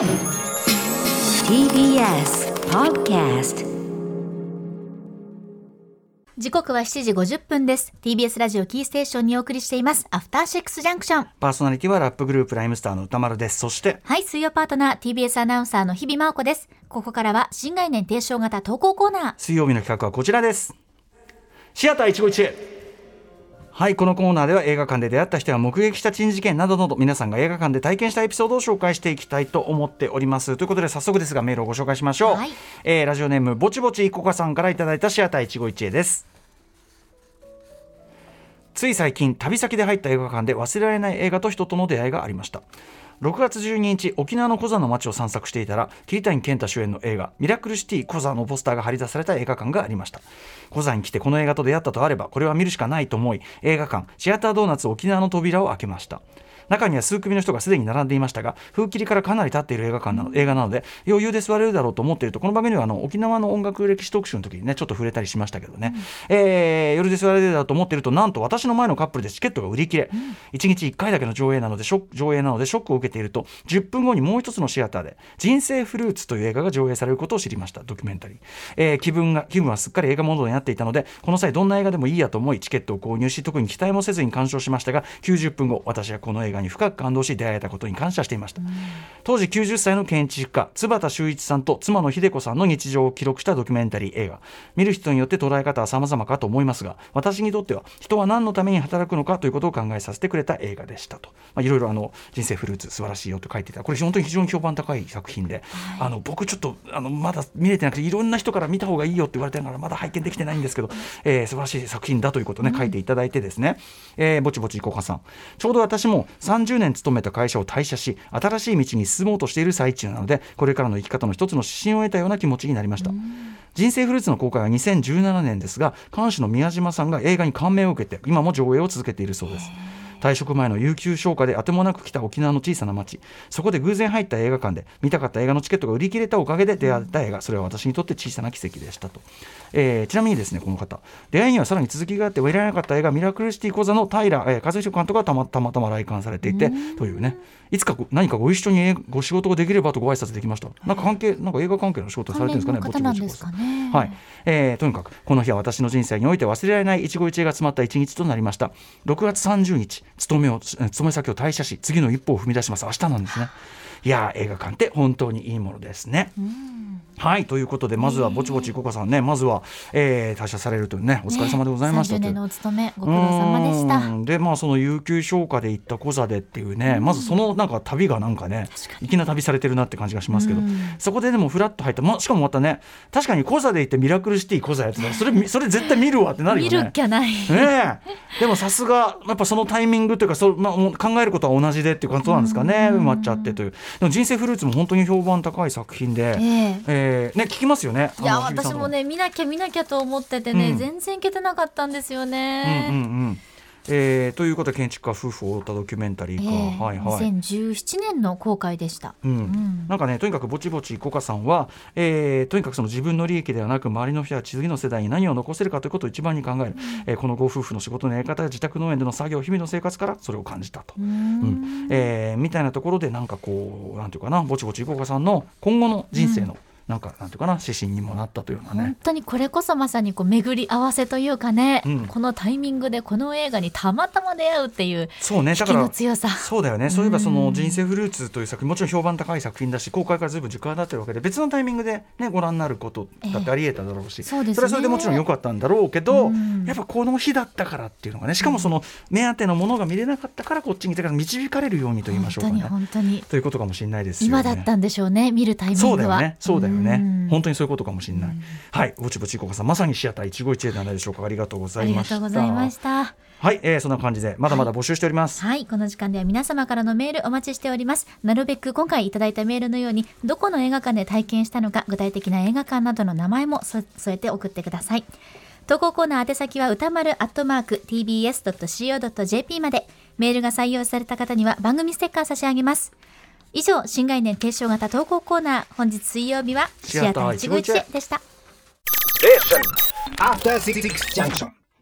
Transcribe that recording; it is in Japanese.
TBS Podcast 時刻は7時50分です。TBS ラジオキーステーションにお送りしています。アフターシックスジャンクションパーソナリティはラップグループライムスターの歌丸です。そしてはい水曜パートナー TBS アナウンサーの日々真央子です。ここからは新概念提唱型投稿コーナー。水曜日の企画はこちらです。シアター一期一会はいこのコーナーでは映画館で出会った人や目撃した珍事件などなど皆さんが映画館で体験したエピソードを紹介していきたいと思っております。ということで早速ですがメールをご紹介しましょう、はい。えーラジオネームぼちぼちいこかさんからいただいたシアター一期一会です。つい最近旅先で入った映画館で忘れられない映画と人との出会いがありました6月12日沖縄のコザの街を散策していたら桐谷健太主演の映画「ミラクルシティコザ」のポスターが貼り出された映画館がありました。コザに来てこの映画と出会ったとあればこれは見るしかないと思い映画館シアタードーナツ沖縄の扉を開けました。中には数組の人がすでに並んでいましたが風切りからかなり経っている映画館なの映画なので余裕で座れるだろうと思っているとこの番組ではあの沖縄の音楽歴史特集の時にねちょっと触れたりしましたけどね、えー夜で座れるだろうと思っているとなんと私の前のカップルでチケットが売り切れ、1日1回だけの上映なのでショック上映なのでショックを受けていると10分後にもう一つのシアターで「人生フルーツ」という映画が上映されることを知りました。ドキュメンタリー、えー気分が気分はすっかり映画モードになっていたのでこの際どんな映画でもいいやと思いチケットを購入し特に期待もせずに鑑賞しましたが90分後私はこの映画に深く感動し出会えたことに感謝していました、当時90歳の建築家津畑修一さんと妻の秀子さんの日常を記録したドキュメンタリー映画。見る人によって捉え方は様々かと思いますが私にとっては人は何のために働くのかということを考えさせてくれた映画でしたと、まあ、いろいろあの人生フルーツ素晴らしいよと書いていた。これ本当に非常に評判高い作品で、あの僕ちょっとあのまだ見れてなくていろんな人から見た方がいいよって言われてるからまだ拝見できてないんですけど、えー素晴らしい作品だということをね、書いていただいてですね、えーぼちぼちいこかさん。ちょうど私も30年勤めた会社を退社し新しい道に進もうとしている最中なのでこれからの生き方の一つの指針を得たような気持ちになりました。人生フルーツの公開は2017年ですが監視の宮島さんが映画に感銘を受けて今も上映を続けているそうです退職前の有給消化であてもなく来た沖縄の小さな町。そこで偶然入った映画館で見たかった映画のチケットが売り切れたおかげで出会った映画。それは私にとって小さな奇跡でしたと、えーちなみにですねこの方。出会いにはさらに続きがあってはいられなかった映画「ミラクルシティ講座」の平、えー、和彦監督がたまたまたま来館されていてというね。いつかご何かご一緒にご仕事ができればとご挨拶できました。なんか関係なんか映画関係の仕事されてるんですかね関連の方なんですかね。はい、えーとにかくこの日は私の人生において忘れられない一期一会が詰まった一日となりました。6月30日勤めをえー勤め先を退社し次の一歩を踏み出します。明日なんですね。いやー映画館って本当にいいものですね、はいということでまずはぼちぼちいこかさんねまずは、えー退社されるというねお疲れ様でございました30と。いう年のお勤めご苦労様でした。うん。でまあその有給消化で行ったコザでっていうね、まずそのなんか旅がなんかね粋な旅されてるなって感じがしますけど、そこででもフラッと入った、まあ、しかもまたね確かにコザで行ってミラクルシティコザやってたらそれそれ絶対見るわってなるよね。見るっきゃない。ねえ。でもさすがやっぱそのタイミングというかそ、まあ、考えることは同じでっていう感じなんですかね。埋まっちゃってという。でも人生フルーツも本当に評判高い作品で、ええ。えーね聞きますよね。いや私もね見なきゃ見なきゃと思っててね、うん。全然行けてなかったんですようんうんね。うんえーということで建築家夫婦を追ったドキュメンタリーか、ええはいはい。2017年の公開でした。うん。ん。なんかねとにかくぼちぼちコカさんは、えーとにかくその自分の利益ではなく周りの人や次の世代に何を残せるかということを一番に考える、えーこのご夫婦の仕事のやり方や自宅農園での作業日々の生活からそれを感じたと。うん。えーみたいなところでなんかこうなんていうかなぼちぼちいこかさんの今後の人生の、なんかなんていうかな指針にもなったというような本ね。当にこれこそまさにこう巡り合わせというかね、うん。このタイミングでこの映画にたまたま出会うっていうそうね。だからの強さ。そうだよね。そういえばその「人生フルーツ」という作品もちろん評判高い作品だし公開からずいぶん時間が経ってるわけで別のタイミングで、ね、ご覧になることだってありえただろうし、そうですね。れはそれでもちろん良かったんだろうけど、うん。やっぱこの日だったからっていうのがねしかもその目当てのものが見れなかったからこっちに来てから導かれるようにと言いましょうか本当にね。本当に。ということかもしれないですよね。今だったんでしょうね見るタイミングは。そうだよね、そうだよね、うん本当にそういうことかもしれない。はい、ぼちぼちいこかさん、まさにシアター一期一会ではないでしょうか。ありがとうござありがいました。とうございました。はい、えー、そんな感じで、まだまだ募集しております。はい、この時間では皆様からのメールお待ちしております。なるべく今回いただいたメールのように、どこの映画館で体験したのか、具体的な映画館などの名前もそ添えて送ってください。投稿コーナー宛先は歌丸アットマーク tbs.co.jp まで、メールが採用された方には番組ステッカー差し上げます。以上、新概念提唱型投稿コーナー、本日水曜日はシアター一期一会でした。